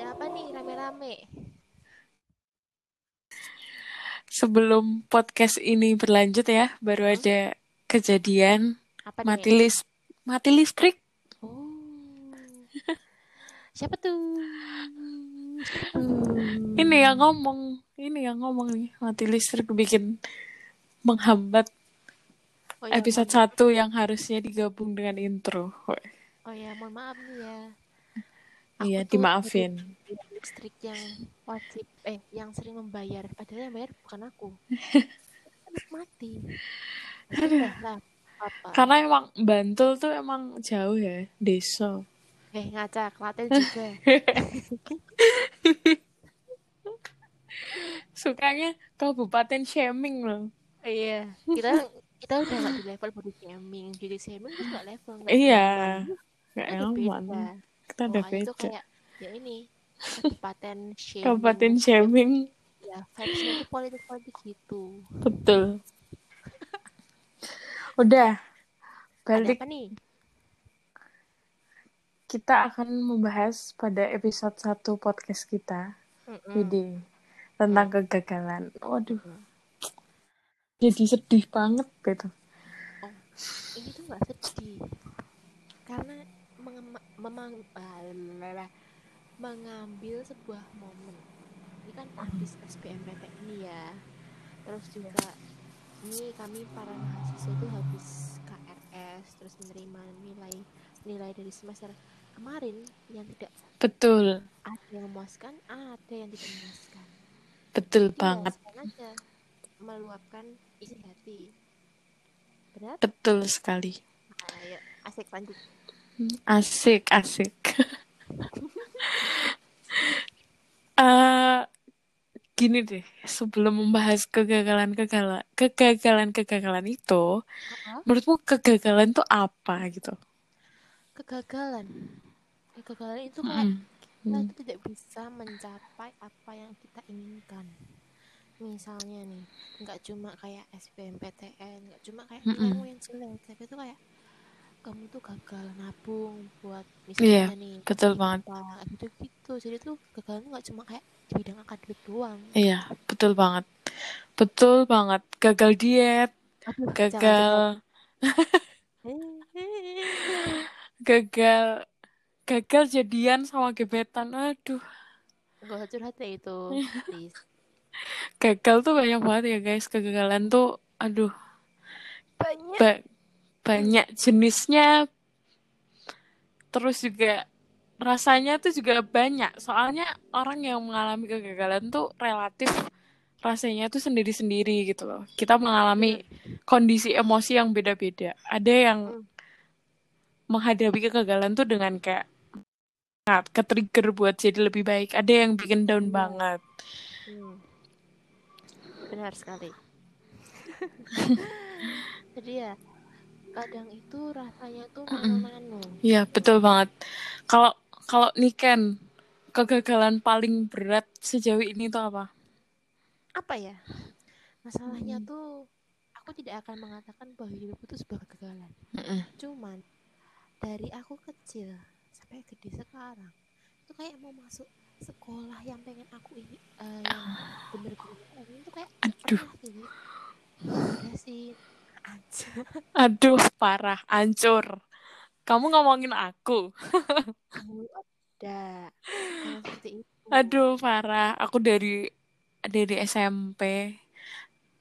Ada apa nih rame-rame? Sebelum podcast ini berlanjut ya, baru Hmm? ada kejadian Apa mati nih? lis mati listrik. Oh. Siapa tuh? Tuh? Ini yang ngomong, ini yang ngomong nih, mati listrik bikin menghambat Oh ya, episode 1 yang harusnya digabung dengan intro. Oh ya, mohon maaf nih ya. Iya, Aku tuh dimaafin. listrik yang wajib eh yang sering membayar padahal yang bayar bukan aku. Anak mati. Lah, apa? Karena emang Bantul tuh emang jauh ya, desa. Eh ngaca, Klaten juga. Sukanya kabupaten shaming loh. Iya, kita kita udah nggak di level body shaming, jadi shaming itu nggak level, nggak Iya, nyaman. Gak Kita udah beda. Wah, itu kayak ya ini kabupaten shaming. Kabupaten shaming, Ya, vibes-nya itu politik-politik gitu. betul. Udah, Ada balik apa nih? kita akan membahas pada episode 1 podcast kita. Mm-mm. Jadi, tentang kegagalan. Waduh, Mm. jadi sedih banget gitu. Oh, ini tuh nggak sedih. Karena memang- lalala. mengambil sebuah momen. Ini kan habis SBMPT ini ya. Terus juga ini kami para mahasiswa tuh habis KRS terus menerima nilai nilai dari semester kemarin yang tidak Betul, ada yang memuaskan, ada yang tidak memuaskan. betul Jadi banget. aja meluapkan isi hati. Benar? Betul sekali. Ayo, asik lanjut. Asik, asik. Eh, gini deh, sebelum membahas kegagalan-kegagalan, kegagalan-kegagalan itu, Apa? menurutmu kegagalan tuh apa gitu? Kegagalan. Kegagalan itu kayak Mm-mm. kita Hmm. tidak bisa mencapai apa yang kita inginkan. Misalnya nih, nggak cuma kayak SBMPTN, nggak cuma kayak nilaimu yang jelek, tapi itu kayak kamu tuh gagal nabung buat misalnya nih betul banget. gitu gitu. Jadi tuh kegagalan tuh nggak cuma kayak di bidang akademik doang. Iya, betul banget. Betul banget. Gagal diet, Aduh, gagal, gagal, gagal jadian sama gebetan. Aduh, Gak curhat ya itu, gagal tuh banyak banget ya guys. Kegagalan tuh, aduh, Banyak. ba- banyak jenisnya. Terus juga rasanya tuh juga banyak. Soalnya orang yang mengalami kegagalan tuh relatif rasanya tuh sendiri-sendiri gitu loh. Kita mengalami Bener. kondisi emosi yang beda-beda. Ada yang Mm. menghadapi kegagalan tuh dengan kayak sangat ke-trigger buat jadi lebih baik. Ada yang bikin down Iya. banget. Hmm, benar sekali. Jadi ya, kadang itu rasanya tuh nano-nano. Iya, betul banget. Kalau kalau Niken, kegagalan paling berat sejauh ini tuh apa? Apa ya? Masalahnya Hmm. tuh, aku tidak akan mengatakan bahwa hidupku itu sebuah kegagalan. Mm-mm. Cuman, dari aku kecil sampai gede sekarang, itu kayak mau masuk sekolah yang pengen aku ini, eh, yang bener-bener pengen itu kayak Aduh, pernah sih, aja. Aduh, parah, hancur. Kamu ngomongin aku. Kamu ada. Jangan seperti itu. Aduh, parah. Aku dari dari SMP.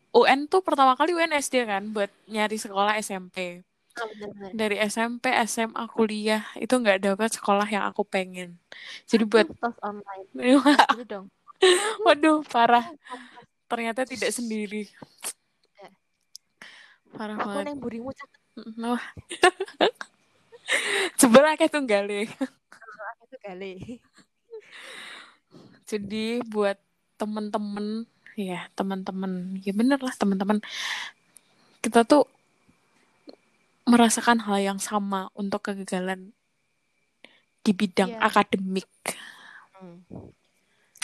UN tuh pertama kali UN SD kan buat nyari sekolah SMP. Bener-bener. Dari SMP, SMA, kuliah itu nggak dapat sekolah yang aku pengen. Jadi buat tos online. Dong. Waduh, parah. Ternyata tidak sendiri. Parah Aku banget. neng burimu caket Wah. Jebul akeh tunggale. itu kali. Jadi buat temen-temen, ya teman-teman, ya bener lah teman-teman. Kita tuh merasakan hal yang sama untuk kegagalan di bidang Iya. akademik. Hmm.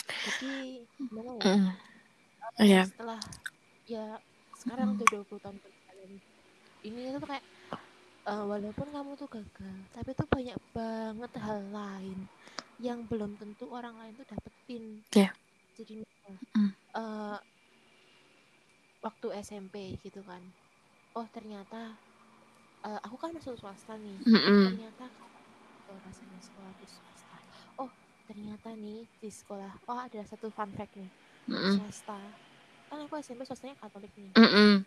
Jadi gimana ya? Mm. Iya. Setelah ya sekarang udah 20 tahun. Ini tuh kayak eh, walaupun kamu tuh gagal, tapi tuh banyak banget hal lain yang belum tentu orang lain tuh dapetin Iya. jadi Mm. eh, waktu SMP gitu kan oh ternyata eh, aku kan masuk swasta nih Mm-mm. ternyata oh, rasanya sekolah di swasta oh ternyata nih di sekolah oh ada satu fun fact nih Mm-mm. swasta kan aku SMP swastanya Katolik nih Mm-mm.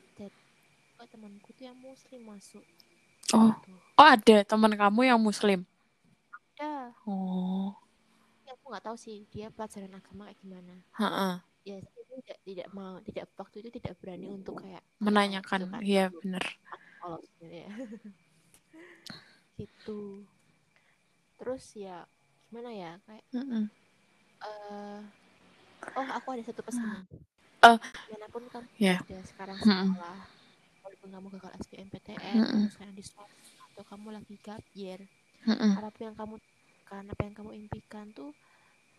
Oh, temanku tuh yang muslim masuk. Oh, gitu. Oh ada teman kamu yang muslim. ya Oh, aku nggak tahu sih dia pelajaran agama kayak gimana. Heeh. ya tidak tidak mau tidak waktu itu tidak berani untuk kayak Menanyakan, gitu kan. iya bener. Aku polos gitu. Ya terus ya gimana ya kayak Mm-mm. eh oh aku ada satu pesan. Nih Eh, mana pun kamu ya. ada sekarang sekolah walaupun kamu gagal SBMPTN Mm-mm. kamu sekarang di swasta atau kamu lagi gap year Mm-mm. apa pun yang kamu kan apa yang kamu impikan tuh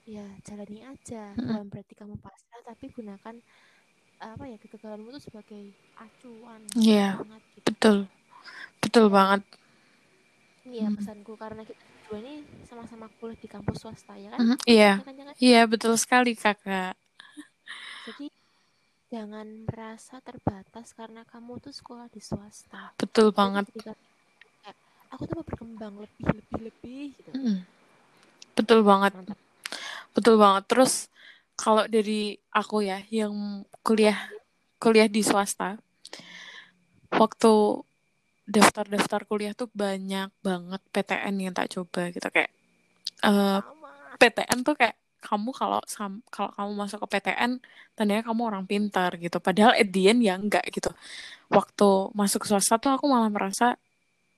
ya jalani aja Mm-mm. bukan berarti kamu pasrah tapi gunakan apa ya kegagalanmu itu sebagai acuan Iya, semangat gitu betul. Betul banget. Iya Mm. pesanku karena kita berdua ini sama-sama kuliah di kampus swasta ya kan? Iya, Ya kan, ya kan? iya betul sekali kakak. Jadi jangan merasa terbatas karena kamu tuh sekolah di swasta. Betul Jadi banget. ketika kayak, aku tuh mau berkembang lebih lebih lebih gitu. Mm-mm. Betul banget. Mantap. Betul banget. Terus kalau dari aku ya yang kuliah kuliah di swasta, waktu daftar-daftar kuliah tuh banyak banget PTN yang tak coba gitu kayak eh, Sama. PTN tuh kayak kamu kalau sam- kalau kamu masuk ke PTN tandanya kamu orang pintar gitu. Padahal at the end ya enggak gitu. Waktu masuk swasta tuh aku malah merasa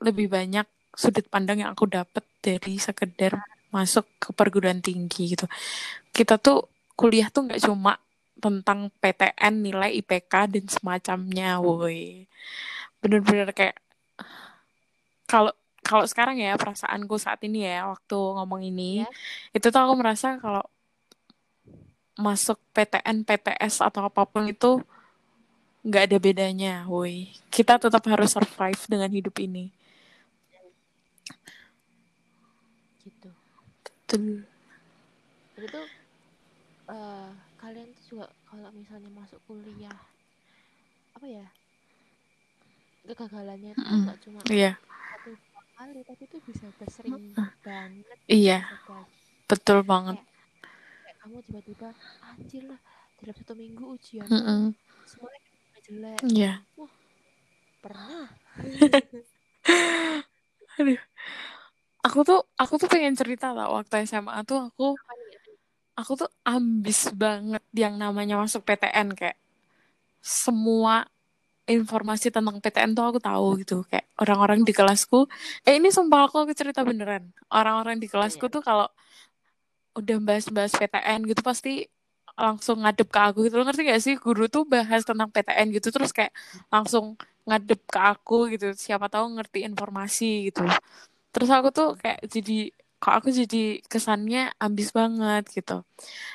lebih banyak sudut pandang yang aku dapat dari sekedar masuk ke perguruan tinggi gitu. Kita tuh kuliah tuh nggak cuma tentang PTN, nilai IPK dan semacamnya, woi. Bener-bener kayak kalau kalau sekarang ya perasaanku saat ini ya waktu ngomong ini Ya. itu tuh aku merasa kalau masuk PTN, PTS atau apa pun itu nggak ada bedanya, woi. Kita tetap harus survive dengan hidup ini. Gitu. Betul. Tuh eh, kalian tuh juga kalau misalnya masuk kuliah apa ya kegagalannya Mm-mm. nggak cuma Iya, satu kali tapi itu bisa bersering banget iya, terjadi. betul banget. kayak kamu tiba-tiba anjir lah dalam satu minggu ujian Mm-mm. semuanya jelek Iya. wah pernah Aduh. Aku tuh aku tuh pengen cerita tau waktu SMA tuh aku aku tuh ambis banget yang namanya masuk PTN kayak semua informasi tentang PTN tuh aku tahu gitu kayak orang-orang di kelasku eh ini sumpah aku aku cerita beneran orang-orang di kelasku tuh kalau udah bahas-bahas PTN gitu pasti langsung ngadep ke aku gitu. Lo ngerti gak sih? Guru tuh bahas tentang PTN gitu terus kayak langsung ngadep ke aku gitu. Siapa tahu ngerti informasi gitu. Terus aku tuh kayak jadi kok aku jadi kesannya ambis banget gitu.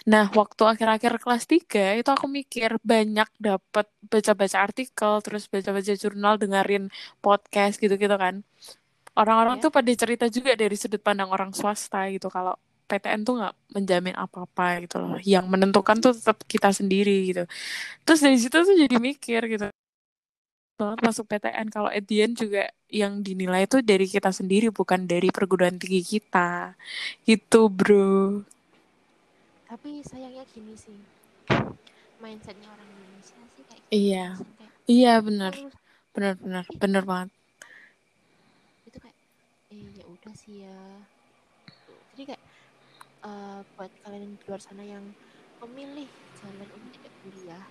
Nah waktu akhir-akhir kelas 3 itu aku mikir banyak dapat baca-baca artikel terus baca-baca jurnal dengerin podcast gitu-gitu kan. Orang-orang Ya. tuh pada cerita juga dari sudut pandang orang swasta gitu kalau PTN tuh nggak menjamin apa-apa gitu loh. Yang menentukan tuh tetap kita sendiri gitu. Terus dari situ tuh jadi mikir gitu. Banget masuk PTN kalau at the end juga yang dinilai itu dari kita sendiri bukan dari perguruan tinggi kita. Gitu bro. Tapi sayangnya gini sih. Mindsetnya orang Indonesia sih kayak gitu. Iya. kayak iya bener bener. Bener banget. Itu kayak eh ya udah sih ya eh, buat kalian di luar sana yang memilih jalan untuk tidak kuliah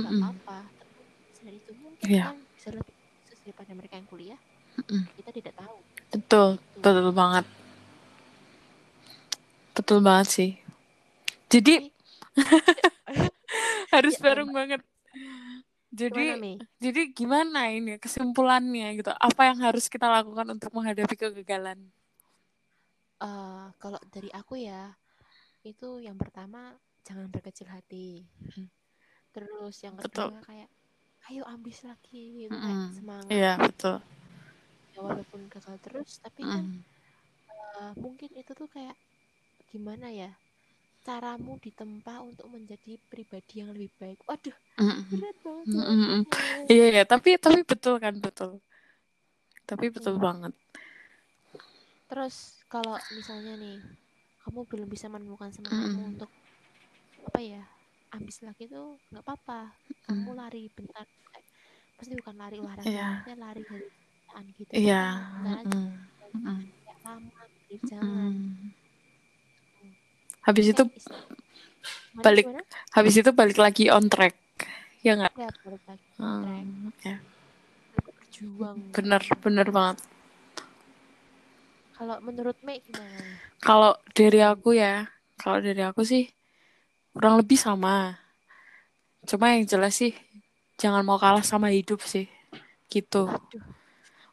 nggak Mm-mm. apa-apa. Tapi selain itu mungkin Iya. kan bisa lebih sukses daripada mereka yang kuliah. Mm-mm. kita tidak tahu. Betul Gitu. betul banget. Betul banget sih. Jadi harus Ya, bareng banget. Jadi gimana jadi gimana ini kesimpulannya gitu? Apa yang harus kita lakukan untuk menghadapi kegagalan Eh, kalau dari aku ya itu yang pertama jangan berkecil hati Hmm. terus yang Betul. kedua kayak ayo ambis lagi gitu kayak Mm-mm. semangat iya betul ya walaupun gagal terus tapi kan Mm. eh, mungkin itu tuh kayak gimana ya caramu ditempa untuk menjadi pribadi yang lebih baik waduh Mm-mm. berat banget Mm-mm. soalnya. Iya, iya, tapi tapi betul kan betul. Tapi betul banget. Terus kalau misalnya nih kamu belum bisa menemukan semangatmu Mm-mm. untuk apa ya ambis lagi tuh nggak apa-apa kamu lari bentar Eh, pasti bukan lari olahraga Iya. maksudnya lari dari kerjaan gitu Iya. bentar aja Mm-mm. Mm-mm. kayak lama di jalan Mm. Habis itu Gimana, balik gimana? habis itu balik lagi on track. Ya nggak? ya balik lagi track Hmm, ya. berjuang Bener, bener banget. Kalau menurut Mei gimana? Kalau dari aku ya, kalau dari aku sih kurang lebih sama. Cuma yang jelas sih jangan mau kalah sama hidup sih. Gitu. aduh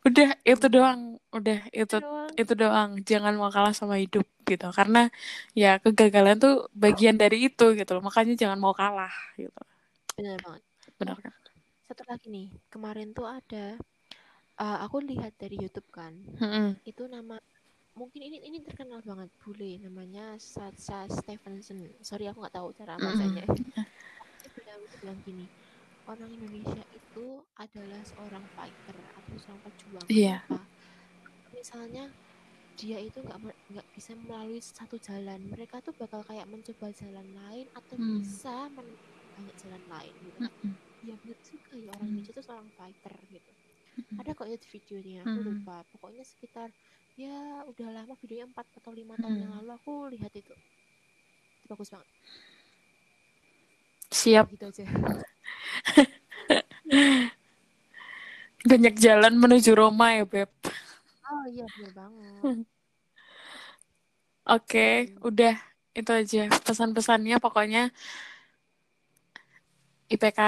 Udah itu doang, udah itu doang. itu doang. Jangan mau kalah sama hidup gitu. Karena ya kegagalan tuh bagian dari itu gitu loh. Makanya jangan mau kalah gitu. bener banget Benar kan? satu lagi nih kemarin tuh ada eh, aku lihat dari YouTube kan Mm-mm. itu nama mungkin ini ini terkenal banget bule namanya Sacha Stevenson sorry aku nggak tahu cara bacanya Dia bilang, dia bilang gini orang Indonesia itu adalah seorang fighter atau seorang pejuang Iya. Kenapa? misalnya dia itu nggak nggak bisa melalui satu jalan mereka tuh bakal kayak mencoba jalan lain atau Hmm. bisa banyak jalan lain gitu Mm-mm. ya bener juga ya orang Hmm. Indonesia itu seorang fighter gitu ada kok ya videonya aku Hmm. lupa pokoknya sekitar ya udah lama videonya 4 atau lima tahun yang Hmm. lalu aku lihat itu. Itu bagus banget. Siap. gitu aja. Banyak jalan menuju Roma ya, Beb. oh iya bener banget. Oke, udah. Itu aja pesan-pesannya. Pokoknya IPK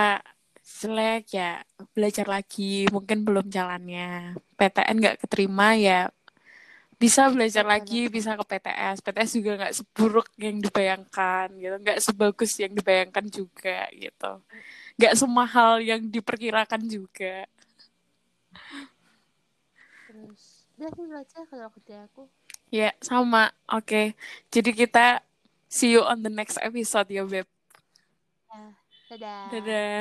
jelek ya belajar lagi. Mungkin belum jalannya. PTN nggak keterima ya bisa belajar Benar. lagi bisa ke PTS PTS juga nggak seburuk yang dibayangkan gitu. Nggak sebagus yang dibayangkan juga gitu. Nggak semahal yang diperkirakan juga. Terus udah sih aja kalau kerja aku. Ya sama. Oke. Jadi kita see you on the next episode ya Beb. Ya dadah. Dadah